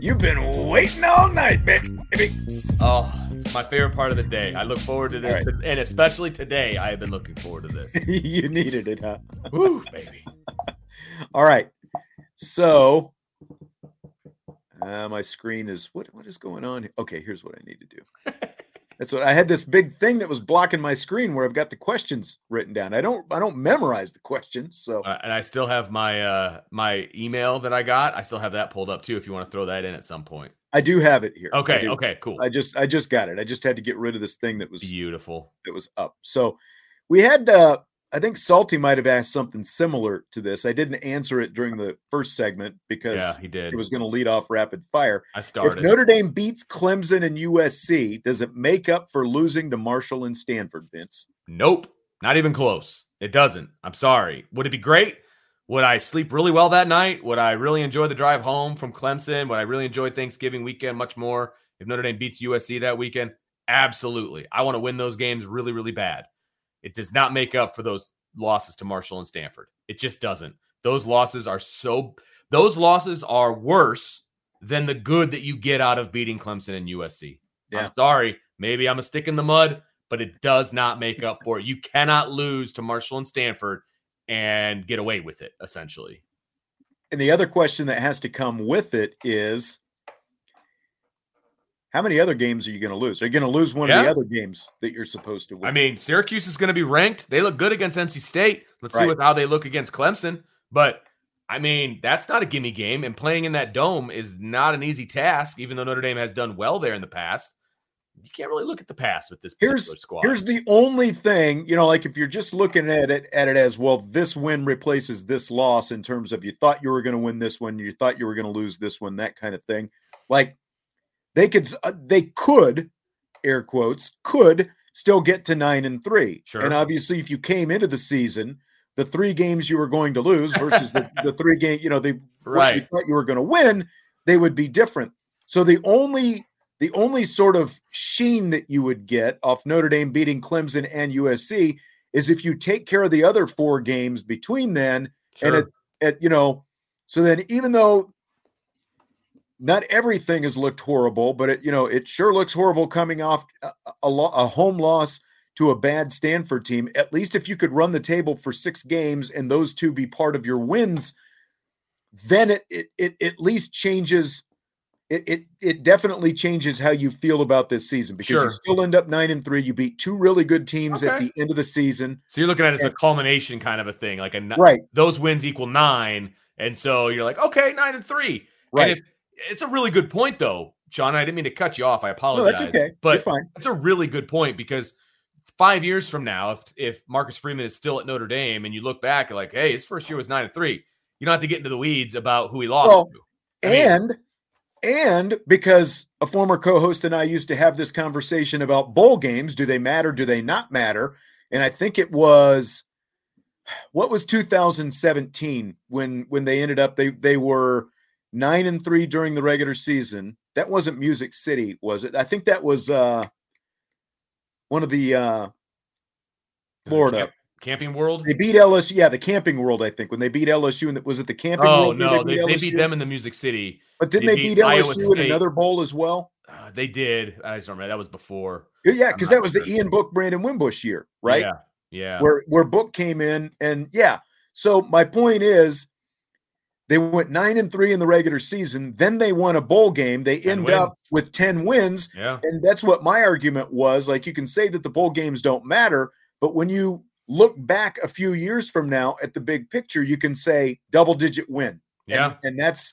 You've been waiting all night, baby. oh, it's my favorite part of the day. I look forward to this, All and especially today, I have been looking forward to this. you needed it, huh? Woo, baby. All right. So uh, my screen is what what is going on? here? Okay, here's what I need to do. That's what I had this big thing that was blocking my screen where I've got the questions written down. I don't I don't memorize the questions, so Uh, and I still have my uh my email that I got. I still have that pulled up too. If you want to throw that in at some point. I do have it here. Okay. Okay. Cool. I just I just got it. I just had to get rid of this thing that was Beautiful. that was up. So we had uh I think Salty might have asked something similar to this. I didn't answer it during the first segment because Yeah, he did. it was going to lead off rapid fire. I started. If. Notre Dame beats Clemson and USC, does it make up for losing to Marshall and Stanford, Vince? Nope. Not even close. It doesn't. I'm sorry. Would it be great? Would I sleep really well that night? Would I really enjoy the drive home from Clemson? Would I really enjoy Thanksgiving weekend much more if Notre Dame beats USC that weekend? Absolutely. I want to win those games really, really bad. It does not make up for those losses to Marshall and Stanford. It just doesn't. Those losses are so, those losses are worse than the good that you get out of beating Clemson and USC. Yeah. I'm sorry. Maybe I'm a stick in the mud, but it does not make up for it. You cannot lose to Marshall and Stanford and get away with it, essentially. And the other question that has to come with it is how many other games are you going to lose? Are you going to lose one of the other games that you're supposed to win? I mean, Syracuse is going to be ranked. They look good against NC State. Let's see what, how they look against Clemson. But I mean, that's not a gimme game, and playing in that dome is not an easy task. Even though Notre Dame has done well there in the past, you can't really look at the past with this particular here's squad. here's the only thing you know like if you're just looking at it at it as well this win replaces this loss in terms of you thought you were going to win this one you thought you were going to lose this one that kind of thing like they could uh, they could air quotes could still get to 9 and 3 Sure. and obviously if you came into the season the three games you were going to lose versus the, the three game you know they you right. thought you were going to win, they would be different. So the only the only sort of sheen that you would get off Notre Dame beating Clemson and USC is if you take care of the other four games between then and Sure. it, it you know so then even though not everything has looked horrible but it you know it sure looks horrible coming off a, a, lo- a home loss to a bad Stanford team at least if you could run the table for 6 games and those two be part of your wins then it it, it at least changes it, it it definitely changes how you feel about this season because you Sure. still end up nine and three. You beat two really good teams at the end of the season. so you're looking at it as a culmination kind of a thing, like a Right. those wins equal nine, and so you're like, okay, nine and three. Right. And if, it's a really good point, though, John. I didn't mean to cut you off. I apologize. No, that's okay. You're fine. That's a really good point because five years from now, if if Marcus Freeman is still at Notre Dame and you look back like, hey, his first year was nine and three, you don't have to get into the weeds about who he lost Well, to. I mean- and and because a former co-host and I used to have this conversation about bowl games, do they matter? Do they not matter? And I think it was what was 2017 when when they ended up they they were nine and three during the regular season. That wasn't Music City, was it? I think that was uh one of the uh Florida. Camp- Camping World. They beat LSU. Yeah, the Camping World. I think when they beat LSU, and was it the Camping Oh World? no, they, they LSU? beat them in the Music City. But didn't they they, beat beat, LSU in another bowl as well? Uh, they did. I just don't remember. That was before, Yeah, because that was the. Ian Book, Brandon Wimbush year, right? Yeah, yeah. Where where Book came in, and yeah. So my point is, they went nine and three in the regular season. Then they won a bowl game. They 10 end up with ten wins, yeah. and that's what my argument was. Like you can say that the bowl games don't matter, but when you look back a few years from now at the big picture, you can say double digit win. Yeah. And, and that's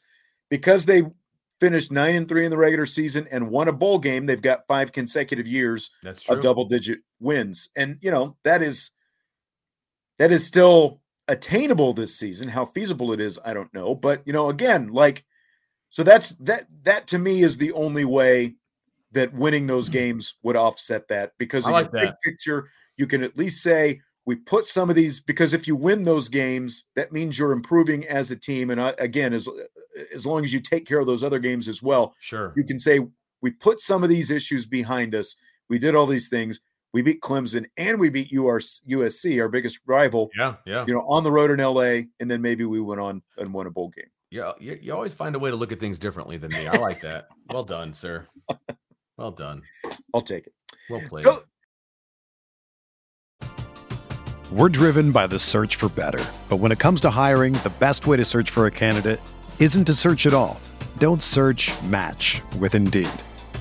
because they finished nine and three in the regular season and won a bowl game. They've got five consecutive years of double digit wins. And you know, that is that is still attainable this season. How feasible it is, I don't know. But you know, again, like so that's that that to me is the only way that winning those mm-hmm. games would offset that because I in like your big picture, you can at least say we put some of these because if you win those games, that means you're improving as a team. And I, again, as as long as you take care of those other games as well, Sure. you can say we put some of these issues behind us. We did all these things. We beat Clemson and we beat UR, USC, our biggest rival, Yeah, yeah. you know, on the road in LA. And then maybe we went on and won a bowl game. Yeah, you, you always find a way to look at things differently than me. I like that. well done, sir. Well done. I'll take it. Well played. Go- We're driven by the search for better. But when it comes to hiring, the best way to search for a candidate isn't to search at all. Don't search match with Indeed.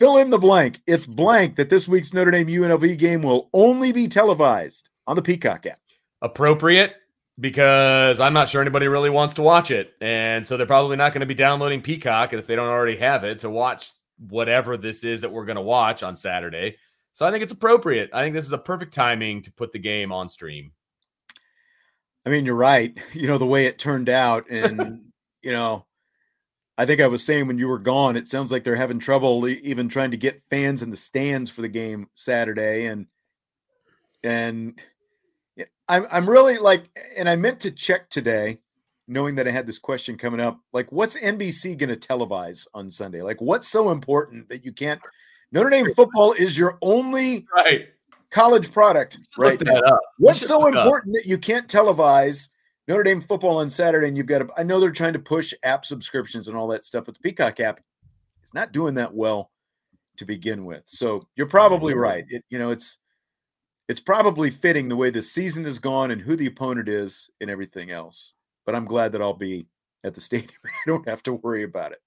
Fill in the blank. It's blank that this week's Notre Dame UNLV game will only be televised on the Peacock app. Appropriate because I'm not sure anybody really wants to watch it. And so they're probably not going to be downloading Peacock if they don't already have it to watch whatever this is that we're going to watch on Saturday. So I think it's appropriate. I think this is a perfect timing to put the game on stream. I mean, you're right. You know, the way it turned out. And, you know, I think I was saying when you were gone, it sounds like they're having trouble even trying to get fans in the stands for the game Saturday. And, and I'm, I'm really like, and I meant to check today, knowing that I had this question coming up. Like, what's NBC going to televise on Sunday? Like, what's so important that you can't? Notre Dame football is your only Right. college product right now. up. What's so look up. important that you can't televise Notre Dame football on Saturday? And you've got to, I know they're trying to push app subscriptions and all that stuff, but the Peacock app is not doing that well to begin with. So you're probably right. It, you know, it's, it's probably fitting the way the season has gone and who the opponent is and everything else. But I'm glad that I'll be at the stadium. I don't have to worry about it.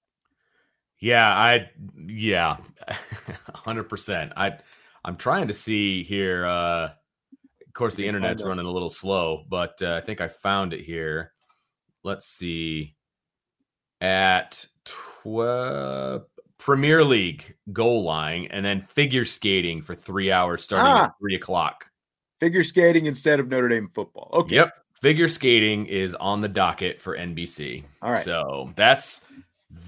Yeah, I yeah, hundred percent. I I'm trying to see here. Uh, of course, the You can find internet's running a little slow, but uh, I think I found it here. Let's see. At tw- Premier League goal line, and then figure skating for three hours starting Ah. at three o'clock. Figure skating instead of Notre Dame football. Okay. Yep, figure skating is on the docket for NBC. All right. So that's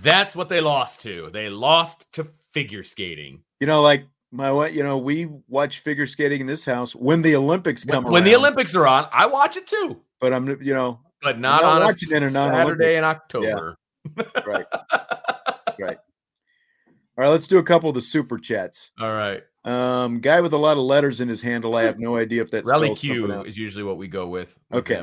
that's what they lost to. They lost to figure skating. You know, like my what you know we watch figure skating in this house when the Olympics come when, when the Olympics are on. I watch it too, but I'm you know but not, not on a Saturday in October. Yeah. right, right. All right, let's do a couple of the super chats. All right. Um, guy with a lot of letters in his handle. I have no idea if that's Rally Q is usually what we go with. with okay.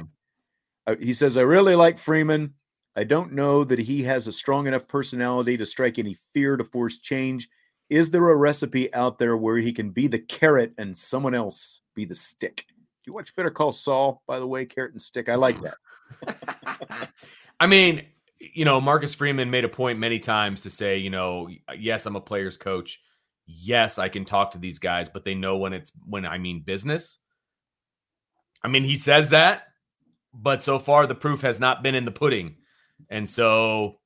Uh, he says, I really like Freeman. I don't know that he has a strong enough personality to strike any fear to force change. Is there a recipe out there where he can be the carrot and someone else be the stick? Do you watch Better Call Saul, by the way? Carrot and stick. I like that. I mean, you know, Marcus Freeman made a point many times to say, you know, yes, I'm a player's coach. Yes, I can talk to these guys, but they know when it's when I mean business. I mean, he says that, but so far the proof has not been in the pudding. And so,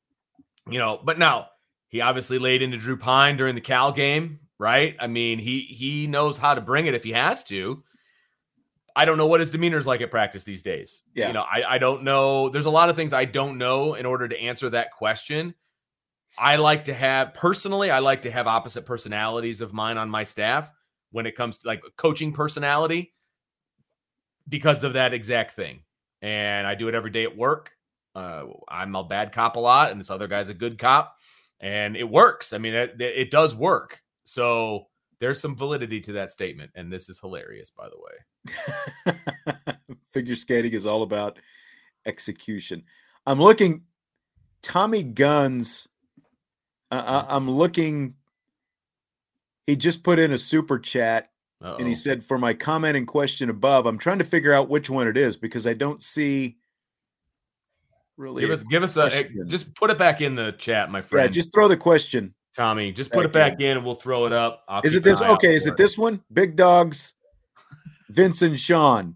you know, but now he obviously laid into Drew Pyne during the Cal game, right? I mean, he he knows how to bring it if he has to. I don't know what his demeanor is like at practice these days. Yeah. You know, I, I don't know. There's a lot of things I don't know in order to answer that question. I like to have personally, I like to have opposite personalities of mine on my staff when it comes to like coaching personality because of that exact thing. And I do it every day at work. Uh, I'm a bad cop a lot, and this other guy's a good cop, and it works. I mean, it, it does work. So there's some validity to that statement, and this is hilarious, by the way. Figure skating is all about execution. I'm looking, Tommy Guns. Uh, I'm looking. He just put in a super chat, Uh-oh. and he said, "For my comment and question above, I'm trying to figure out which one it is because I don't see." Really, give us give us a just put it back in the chat, my friend. Yeah, just throw the question Tommy. Just put back it back in. in. and we'll throw it up. I'll is it this? Okay, is it, it this one? Big dogs, Vince and Sean.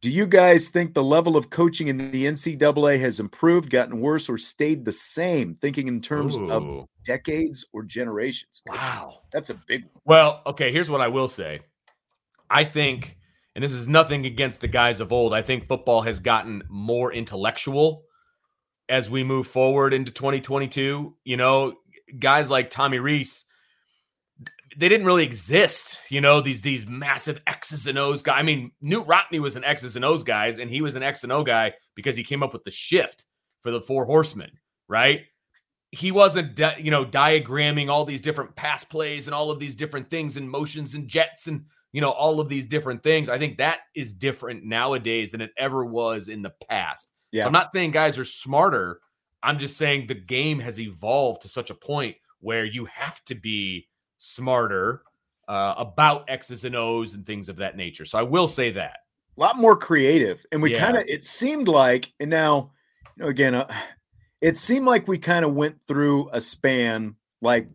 Do you guys think the level of coaching in the NCAA has improved, gotten worse, or stayed the same? Thinking in terms Ooh. of decades or generations. Wow, that's a big one. Well, okay. Here's what I will say. I think, and this is nothing against the guys of old. I think football has gotten more intellectual as we move forward into 2022. You know, guys like Tommy Rees, they didn't really exist, you know, these these massive X's and O's guy. I mean, Knute Rockne was an X's and O's guys, and he was an X and O guy because he came up with the shift for the four horsemen, right? He wasn't, you know, diagramming all these different pass plays and all of these different things and motions and jets and you know all of these different things. I think that is different nowadays than it ever was in the past. Yeah, so I'm not saying guys are smarter. I'm just saying the game has evolved to such a point where you have to be smarter uh, about X's and O's and things of that nature. So I will say that. A lot more creative. And we yeah. kind of, it seemed like, and now, you know, again, uh, it seemed like we kind of went through a span like,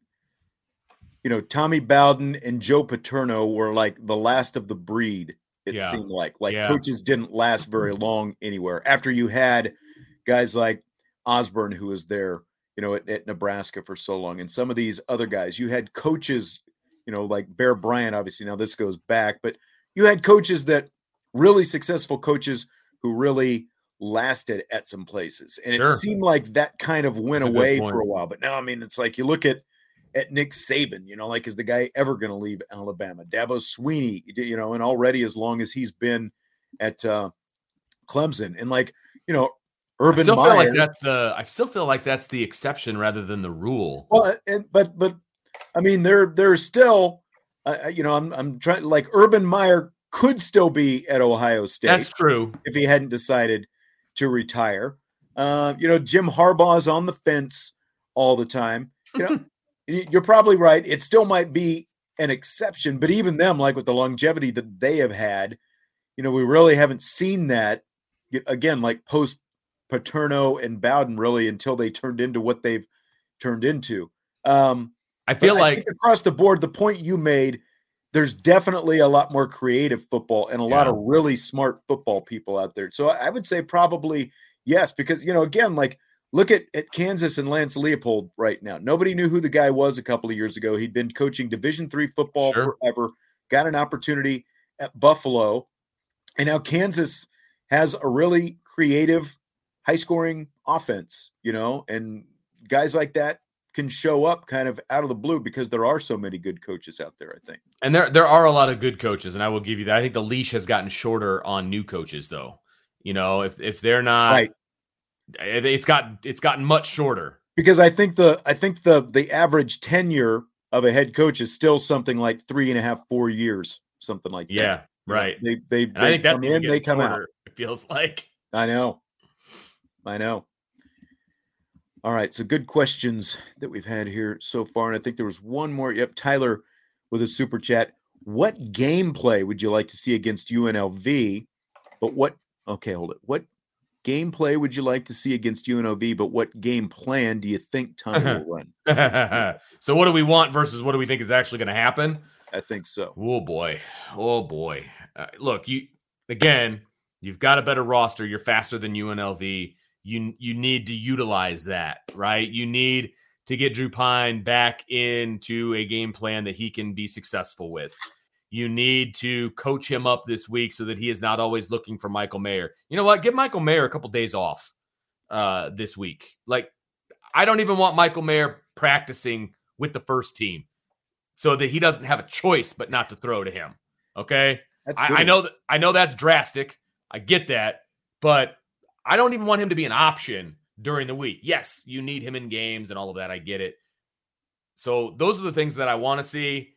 you know, Tommy Bowden and Joe Paterno were like the last of the breed. It yeah. seemed like, like yeah. coaches didn't last very long anywhere. After you had guys like Osborne, who was there, you know, at, at, Nebraska for so long, and some of these other guys. You had coaches, you know, like Bear Bryant. Obviously, now this goes back, but you had coaches that really successful coaches who really lasted at some places, and sure. it seemed like that kind of went away for a while. But now, I mean, it's like you look at at Nick Saban, you know, like is the guy ever going to leave Alabama? Dabo Swinney, you know, and already as long as he's been at uh, Clemson, and like you know, Urban I still Meyer. feel like that's the I still feel like that's the exception rather than the rule. Well, and, but but I mean there there's still uh, you know I'm I'm trying like Urban Meyer could still be at Ohio State. That's true. If he hadn't decided to retire. Uh, you know, Jim Harbaugh's on the fence all the time. You know, you're probably right. It still might be an exception, but even them, like with the longevity that they have had, you know, we really haven't seen that again, like post Paterno and Bowden really until they turned into what they've turned into. Um, I feel like I across the board, the point you made, there's definitely a lot more creative football and a yeah. lot of really smart football people out there. So I would say probably yes, because you know, again, like look at, at Kansas and Lance Leipold right now. Nobody knew who the guy was a couple of years ago. He'd been coaching Division three football sure. forever, got an opportunity at Buffalo, and now Kansas has a really creative high scoring offense, you know, and guys like that can show up kind of out of the blue because there are so many good coaches out there. I think, and there there are a lot of good coaches, and I will give you that. I think the leash has gotten shorter on new coaches, though. You know, if if they're not right, it's got it's gotten much shorter because I think the I think the the average tenure of a head coach is still something like three and a half, four years, something like yeah, that. right. They they, they I think come in, they come shorter, out. It feels like I know, I know. All right, so good questions that we've had here so far, and I think there was one more. Yep, Tyler with a super chat. What gameplay would you like to see against UNLV? But what? Okay, hold it. What gameplay would you like to see against UNLV? But what game plan do you think Tommy will run? so, what do we want versus what do we think is actually going to happen? I think so. Oh boy, oh boy. Uh, look, you again. You've got a better roster. You're faster than UNLV you you need to utilize that, right? You need to get Drew Pyne back into a game plan that he can be successful with. You need to coach him up this week so that he is not always looking for Michael Mayer. You know what? Give Michael Mayer a couple days off uh, this week. Like, I don't even want Michael Mayer practicing with the first team so that he doesn't have a choice but not to throw to him. Okay, I, I know that I know that's drastic. I get that, but I don't even want him to be an option during the week. Yes, you need him in games and all of that. I get it. So those are the things that I want to see.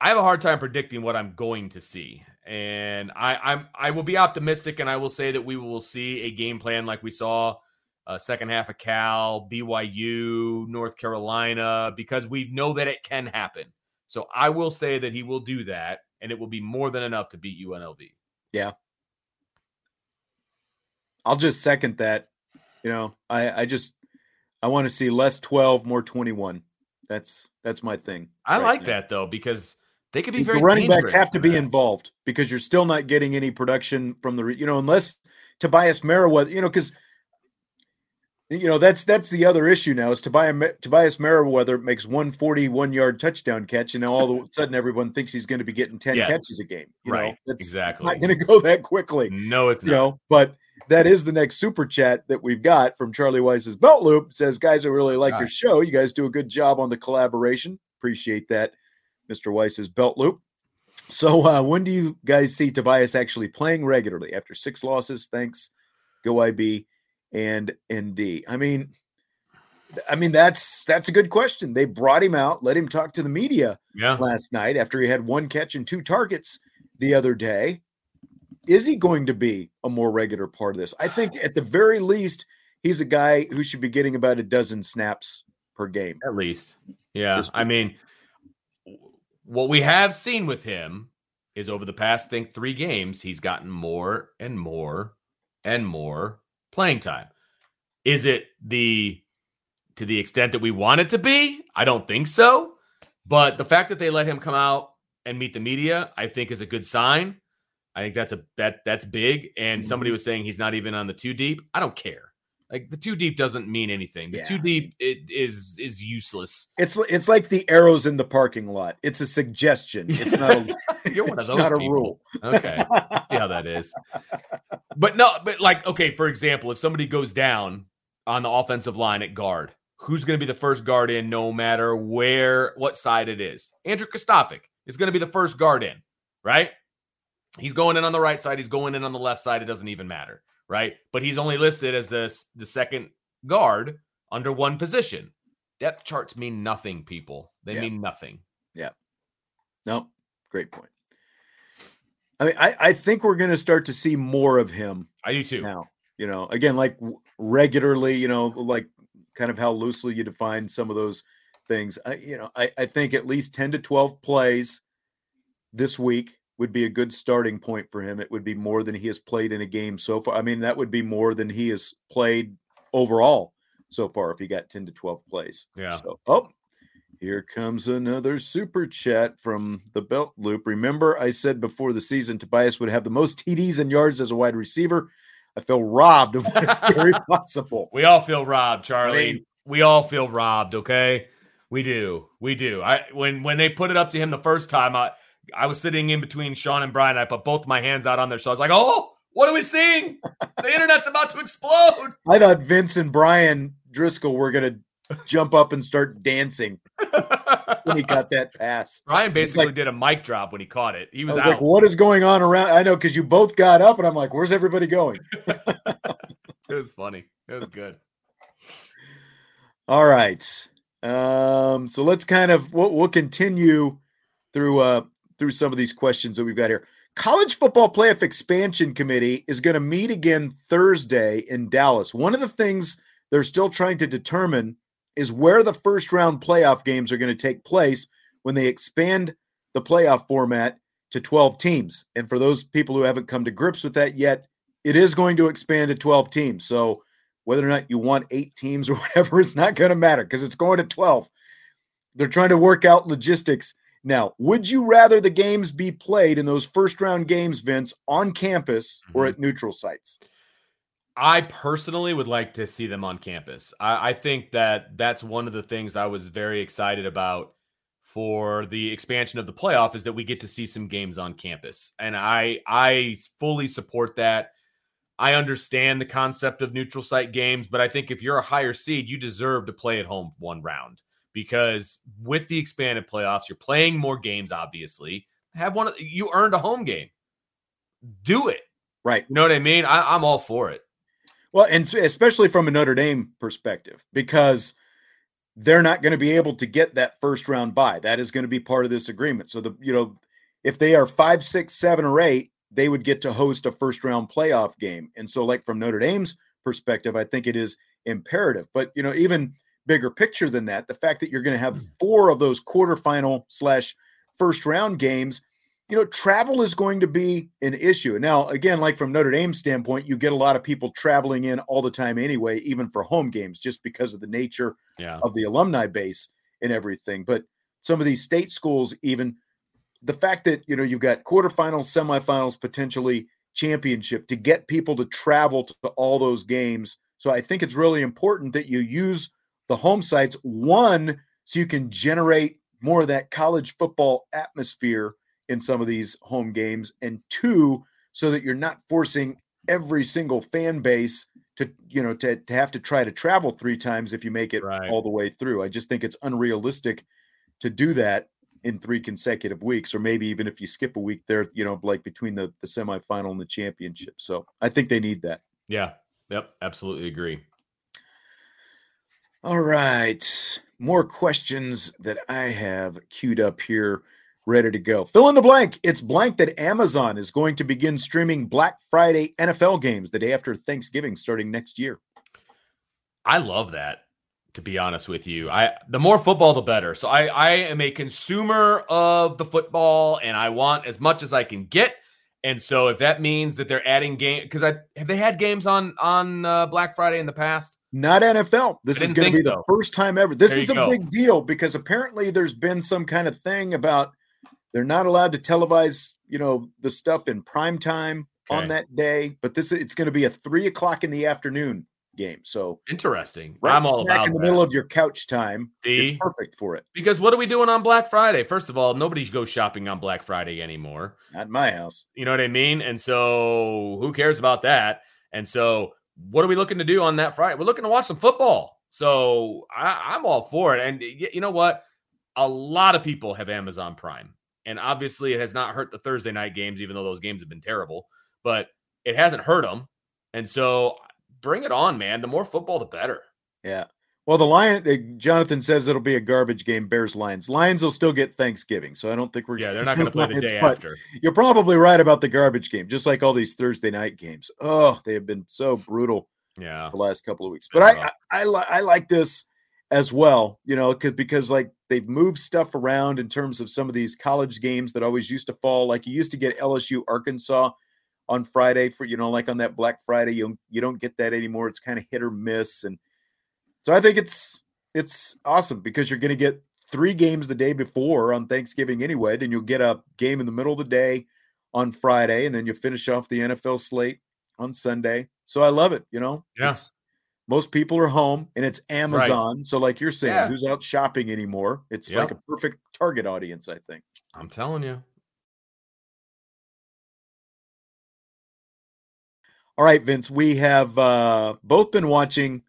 I have a hard time predicting what I'm going to see. And I, I'm I will be optimistic and I will say that we will see a game plan like we saw uh, second half of Cal, BYU, North Carolina, because we know that it can happen. So I will say that he will do that, and it will be more than enough to beat UNLV. Yeah, I'll just second that. You know, I I just I want to see less 12, more 21. That's that's my thing. I right like now. that though because they could be very the running backs have to be involved because you're still not getting any production from the you know unless Tobias Merriweather, you know, because you know that's that's the other issue now is Tobias Tobias Merriweather makes one forty one yard touchdown catch and now all of a sudden everyone thinks he's going to be getting 10 yeah. catches a game. You right. Know, that's exactly. not going to go that quickly. No, it's you not. know, but that is the next super chat that we've got from Charlie Weis's Belt Loop. Says, guys, I really like your show. You guys do a good job on the collaboration. Appreciate that, Mr. Weis's Belt Loop. So, uh, when do you guys see Tobias actually playing regularly after six losses? Thanks, go IB and ND. I mean, I mean that's that's a good question. They brought him out, let him talk to the media yeah. last night after he had one catch and two targets the other day is he going to be a more regular part of this? I think at the very least, he's a guy who should be getting about a dozen snaps per game. At least. Yeah. I mean, what we have seen with him is over the past, think, three games, he's gotten more and more and more playing time. Is it the to the extent that we want it to be? I don't think so. But the fact that they let him come out and meet the media, I think is a good sign. I think that's a that that's big. And somebody mm-hmm. was saying he's not even on the two deep. I don't care. Like the two deep doesn't mean anything. The yeah. two deep it is is useless. It's it's like the arrows in the parking lot. It's a suggestion. It's not a you're one of those. Not people. a rule. Okay, see how that is. But no, but like okay, for example, if somebody goes down on the offensive line at guard, who's going to be the first guard in, no matter where what side it is? Andrew Kristofic is going to be the first guard in, right? He's going in on the right side. He's going in on the left side. It doesn't even matter, right? But he's only listed as the the second guard under one position. Depth charts mean nothing, people. They yeah. mean nothing. Yeah. No, great point. I mean, I, I think we're going to start to see more of him. I do too. Now, you know, again, like regularly, you know, like kind of how loosely you define some of those things. I, you know, I, I think at least 10 to 12 plays this week would be a good starting point for him. It would be more than he has played in a game so far. I mean, that would be more than he has played overall so far if he got 10 to 12 plays. Yeah. So, oh, here comes another super chat from the belt loop. Remember, I said before the season Tobias would have the most TDs and yards as a wide receiver. I feel robbed of what is very possible. We all feel robbed, Charlie. I mean, we all feel robbed, okay? We do. We do. I when when they put it up to him the first time, I I was sitting in between Sean and Brian. I put both my hands out on there. So I was like, oh, what are we seeing? The internet's about to explode. I thought Vince and Brian Driscoll were going to jump up and start dancing when he got that pass. Brian basically like- did a mic drop when he caught it. He I was, was out. like, what is going on around? I know because you both got up, and I'm like, where's everybody going? It was funny. It was good. All right. Um, so let's kind of we'll, we'll continue through uh through some of these questions that we've got here. College Football Playoff Expansion Committee is going to meet again Thursday in Dallas. One of the things they're still trying to determine is where the first round playoff games are going to take place when they expand the playoff format to 12 teams. And for those people who haven't come to grips with that yet, it is going to expand to 12 teams. So whether or not you want eight teams or whatever, it's not going to matter because it's going to 12. They're trying to work out logistics. Now, would you rather the games be played in those first round games, Vince, on campus or Mhm. at neutral sites? I personally would like to see them on campus. I, I think that that's one of the things I was very excited about for the expansion of the playoff is that we get to see some games on campus, and I I fully support that. I understand the concept of neutral site games, but I think if you're a higher seed, you deserve to play at home one round because with the expanded playoffs, you're playing more games. Obviously, have one. of- You earned a home game. Do it. Right. You know what I mean? I, I'm all for it. Well, and especially from a Notre Dame perspective, because they're not going to be able to get that first round bye. That is going to be part of this agreement. So the you know, if they are five, six, seven, or eight, they would get to host a first round playoff game. And so, like from Notre Dame's perspective, I think it is imperative. But you know, even bigger picture than that, the fact that you're going to have hmm. four of those quarterfinal slash first round games you know, travel is going to be an issue. Now, again, like from Notre Dame's standpoint, you get a lot of people traveling in all the time anyway, even for home games, just because of the nature Yeah. of the alumni base and everything. But some of these state schools, even the fact that you know you've got quarterfinals, semifinals, potentially championship to get people to travel to all those games. So I think it's really important that you use the home sites one so you can generate more of that college football atmosphere in some of these home games, and two so that you're not forcing every single fan base to you know to, to have to try to travel three times if you make it Right. all the way through. I just think it's unrealistic to do that in three consecutive weeks, or maybe even if you skip a week there, you know, like between the the semifinal and the championship. So I think they need that. Yeah. Yep. Absolutely agree. All right. More questions that I have queued up here, ready to go. Fill in the blank. It's blank that Amazon is going to begin streaming Black Friday NFL games the day after Thanksgiving starting next year. I love that. To be honest with you, I the more football, the better. So I I am a consumer of the football, and I want as much as I can get. And so if that means that they're adding game, because I have they had games on on uh, Black Friday in the past. Not NFL. This is going to be so. the first time ever. This There is a go. big deal because apparently there's been some kind of thing about they're not allowed to televise, you know, the stuff in prime time on that day. But this it's going to be a three o'clock in the afternoon game. So Interesting. right I'm all about in the that. middle of your couch time. See? It's perfect for it. because what are we doing on Black Friday? First of all, nobody goes shopping on Black Friday anymore. Not in my house. You know what I mean? And so who cares about that? And so what are we looking to do on that Friday? We're looking to watch some football. So I, I'm all for it. And you know what? A lot of people have Amazon Prime. And obviously it has not hurt the Thursday night games, even though those games have been terrible, but it hasn't hurt them. And so bring it on, man. The more football, the better. Yeah. Well, the Lion, uh, Jonathan says it'll be a garbage game. Bears Lions. Lions will still get Thanksgiving, so I don't think we're. Yeah, they're not going to play the Lions, day after. You're probably right about the garbage game, just like all these Thursday night games. Oh, they have been so brutal Yeah. the last couple of weeks. But I, rough. I, I, li- I like this as well, you know, because because like they've moved stuff around in terms of some of these college games that always used to fall. Like you used to get LSU Arkansas on Friday for you know, like on that Black Friday. You you don't get that anymore. It's kind of hit or miss, and so I think it's it's awesome because you're going to get three games the day before on Thanksgiving anyway. Then you'll get a game in the middle of the day on Friday, and then you finish off the NFL slate on Sunday. So I love it. You know, Yeah. Most people are home, and it's Amazon. So, like you're saying, Yeah. who's out shopping anymore? It's like a perfect target audience, I think. I'm telling you. All right, Vince, we have uh, both been watching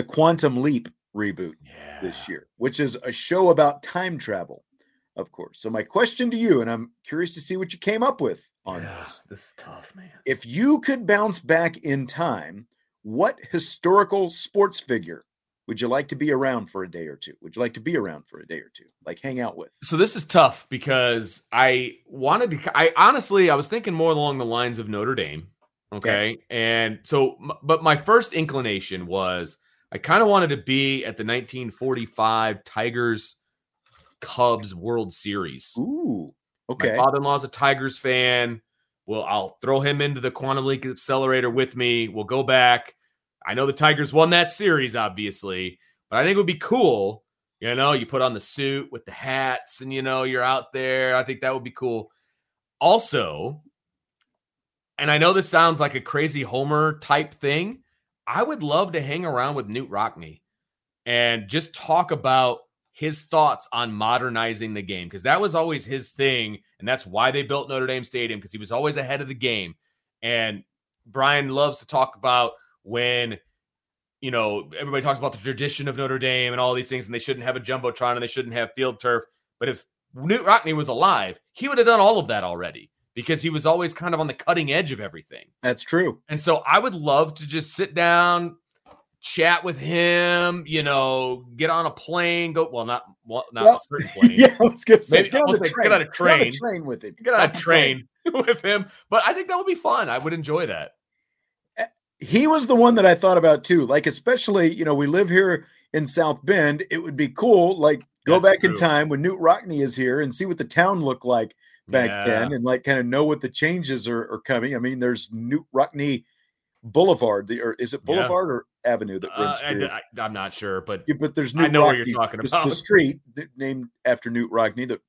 the Quantum Leap reboot Yeah. this year, which is a show about time travel, of course. So my question to you, and I'm curious to see what you came up with on Yeah, this. This is tough, man. If you could bounce back in time, what historical sports figure would you like to be around for a day or two? Would you like to be around for a day or two? Like hang out with? So this is tough because I wanted to. I honestly, I was thinking more along the lines of Notre Dame. Okay, and so, but my first inclination was I kind of wanted to be at the 1945 Tigers Cubs World Series. Ooh. My Okay. father-in-law's a Tigers fan. Well, I'll throw him into the quantum leap accelerator with me. We'll go back. I know the Tigers won that series, obviously, but I think it would be cool. You know, you put on the suit with the hats, and you know you're out there. I think that would be cool. Also, and I know this sounds like a crazy Homer type thing. I would love to hang around with Knute Rockne and just talk about his thoughts on modernizing the game because that was always his thing and that's why they built Notre Dame Stadium because he was always ahead of the game. And Brian loves to talk about when you know everybody talks about the tradition of Notre Dame and all these things and they shouldn't have a jumbotron and they shouldn't have field turf but if Knute Rockne was alive he would have done all of that already because he was always kind of on the cutting edge of everything That's true. and so I would love to just sit down, chat with him, you know, get on a plane, go well, not well, not Well, a certain plane. yeah, I was gonna say, Maybe- get on, say train. get on a Get on train. train with him. Get on a Off the plane. train with him. But I think that would be fun. I would enjoy that. Eh, he was the one that I thought about too. Like, especially, you know, we live here in South Bend. It would be cool, like, go That's back in time when Knute Rockne is here and see what the town looked like back Yeah. then and like kind of know what the changes are, are coming. I mean, there's Knute Rockne Boulevard, the, or is it Yeah. Boulevard or Avenue that Uh, runs through? I, am not sure, but Yeah, but there's I Knute know what you're talking about. The street named after Knute Rockne that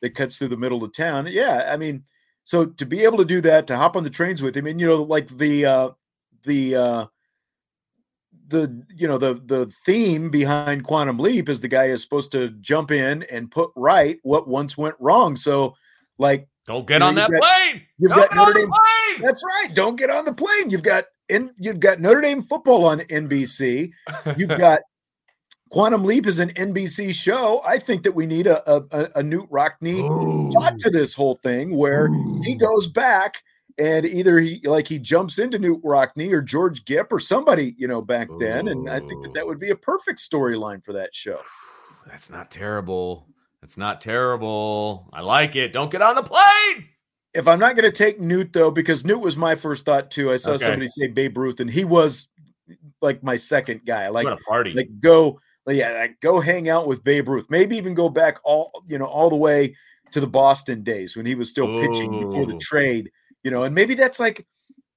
that cuts through the middle of town. Yeah, I mean, so to be able to do that, to hop on the trains with him, and you know, like the uh the uh the you know the the theme behind Quantum Leap is the guy is supposed to jump in and put right what once went wrong. So, like don't get You know, on that got- plane. you've Don't got get on Notre the Dame- plane. that's right. Don't get on the plane. You've got in you've got Notre Dame football on NBC. You've got Quantum Leap is an NBC show. I think that we need a a, a, Knute Rockne plot to this whole thing where he goes back and either he like he jumps into Knute Rockne or George Gipp or somebody you know back then, and I think that that would be a perfect storyline for that show. That's not terrible. That's not terrible. I like it. Don't get on the plane. If I'm not going to take Knute though, because Knute was my first thought too. I saw Okay. somebody say Babe Ruth, and he was like my second guy. Like a party. like go yeah like go hang out with Babe Ruth. Maybe even go back all you know all the way to the Boston days when he was still pitching before the trade. You know, and maybe that's like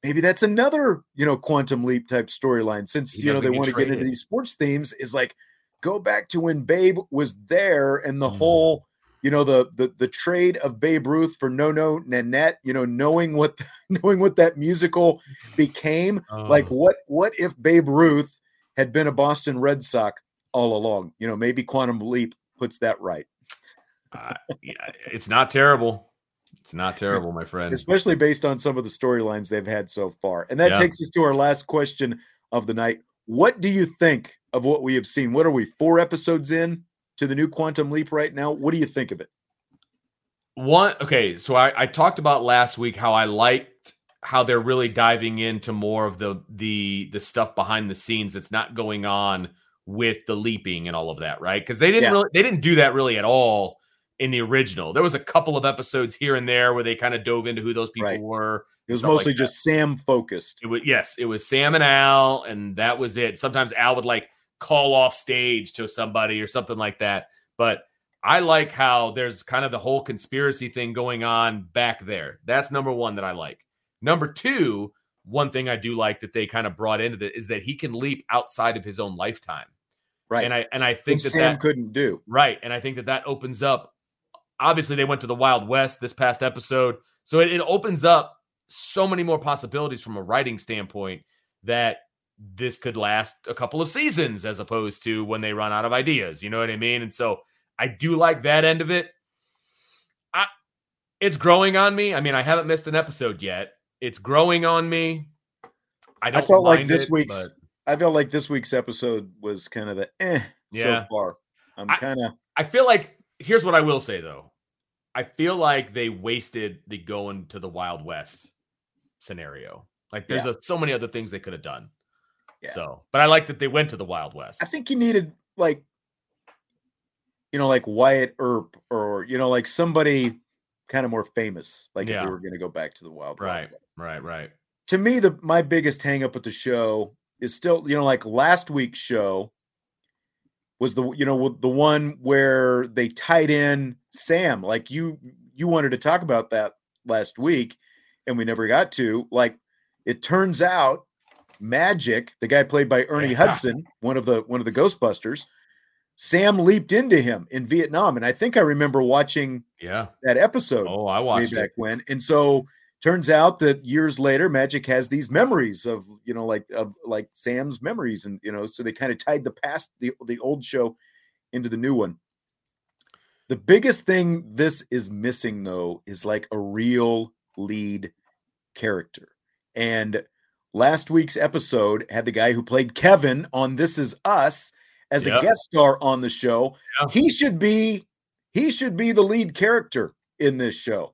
maybe that's another you know quantum leap type storyline since He you know they want to get into these sports themes is like go back to when Babe was there and the Mm. whole you know the the the trade of Babe Ruth for No No Nanette. You know, knowing what knowing what that musical became like Oh. what what if Babe Ruth had been a Boston Red Sox all along? You know, maybe Quantum Leap puts that right. Uh, yeah, it's not terrible. It's not terrible, my friend. Especially based on some of the storylines they've had so far. And that Yeah. takes us to our last question of the night. What do you think of what we have seen? What are we, four episodes in to the new Quantum Leap right now? What do you think of it? One, okay, so I, I talked about last week how I liked how they're really diving into more of the the the stuff behind the scenes that's not going on with the leaping and all of that, right? Because they didn't Yeah. really they didn't do that really at all in the original. There was a couple of episodes here and there where they kind of dove into who those people Right. were. It was Stuff like mostly just Sam focused. It was yes, it was Sam and Al, and that was it. Sometimes Al would like call off stage to somebody or something like that. But I like how there's kind of the whole conspiracy thing going on back there. That's number one that I like. Number two, one thing I do like that they kind of brought into it is that he can leap outside of his own lifetime. Right. And I and I think Which that Sam that couldn't do. Right. And I think that that opens up. Obviously, they went to the Wild West this past episode. So it, it opens up so many more possibilities from a writing standpoint that this could last a couple of seasons as opposed to when they run out of ideas. You know what I mean? And so I do like that end of it. I, it's growing on me. I mean, I haven't missed an episode yet. It's growing on me. I I don't felt like this it, week's but- I felt like this week's episode was kind of the eh Yeah. so far. I'm kind of I feel like here's what I will say though. I feel like they wasted the going to the Wild West scenario. Like there's a, so many other things they could have done. Yeah. So, but I like that they went to the Wild West. I think you needed like you know like Wyatt Earp or you know like somebody kind of more famous like if Yeah. we were going to go back to the Wild Wild right, West. right, right. to me the my biggest hang up with the show is still you know like last week's show was the you know the one where they tied in Sam like you you wanted to talk about that last week and we never got to like it turns out Magic the guy played by Ernie Yeah. Hudson one of the one of the Ghostbusters Sam leaped into him in Vietnam and I think I remember watching Yeah. that episode Oh, I way watched back it. when. And so turns out that years later, Magic has these memories of you know like of like Sam's memories, and you know so they kind of tied the past the the old show into the new one. The biggest thing this is missing though is like a real lead character. And last week's episode had the guy who played Kevin on This Is Us as Yeah. a guest star on the show. Yeah. He should be he should be the lead character in this show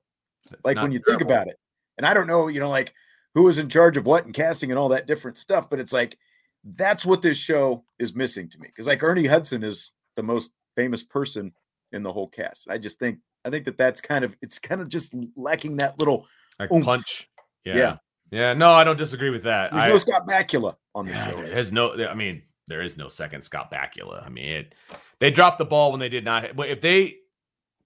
like when you think about it. And I don't know, you know, like who was in charge of what and casting and all that different stuff, but it's like that's what this show is missing to me. Because like Ernie Hudson is the most famous person in the whole cast. I just think I think that that's kind of it's kind of just lacking that little. Like punch. Yeah. Yeah. Yeah. No, I don't disagree with that. There's I, no Scott Bakula on the Yeah, show. there is no. I mean, there is no second Scott Bakula. I mean, it, they dropped the ball when they did not. But if they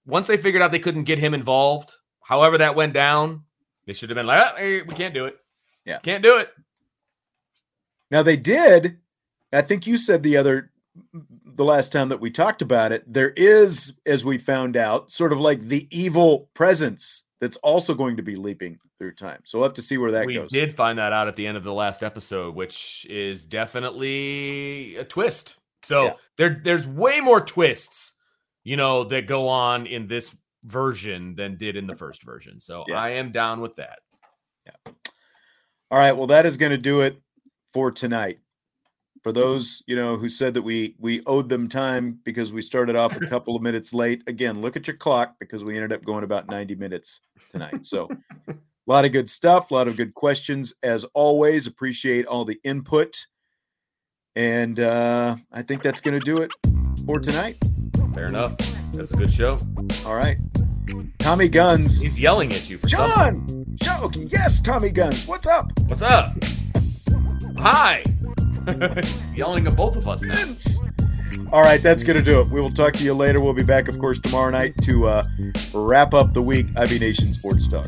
once they figured out they couldn't get him involved, however that went down, they should have been like, "Ah, hey, we can't do it. Yeah. can't do it. Now they did. I think you said the other the last time that we talked about it, there is, as we found out, sort of like the evil presence that's also going to be leaping through time. So we'll have to see where that we goes. We did find that out at the end of the last episode, which is definitely a twist. So Yeah. there, there's way more twists, you know, that go on in this version than did in the first version. So Yeah. I am down with that. Yeah. All right. Well, that is going to do it for tonight. For those, you know, who said that we we owed them time because we started off a couple of minutes late. Again, look at your clock because we ended up going about 90 minutes tonight. So a lot of good stuff, a lot of good questions as always. Appreciate all the input. And uh I think that's going to do it for tonight. Fair enough. That's a good show. All right. Tommy Guns. He's yelling at you for something. John! Joke. Yes, Tommy Guns. What's up? What's up? Hi. yelling at both of us now. All right, that's going to do it. We will talk to you later. We'll be back, of course, tomorrow night to uh, wrap up the week. IB Nation Sports Talk.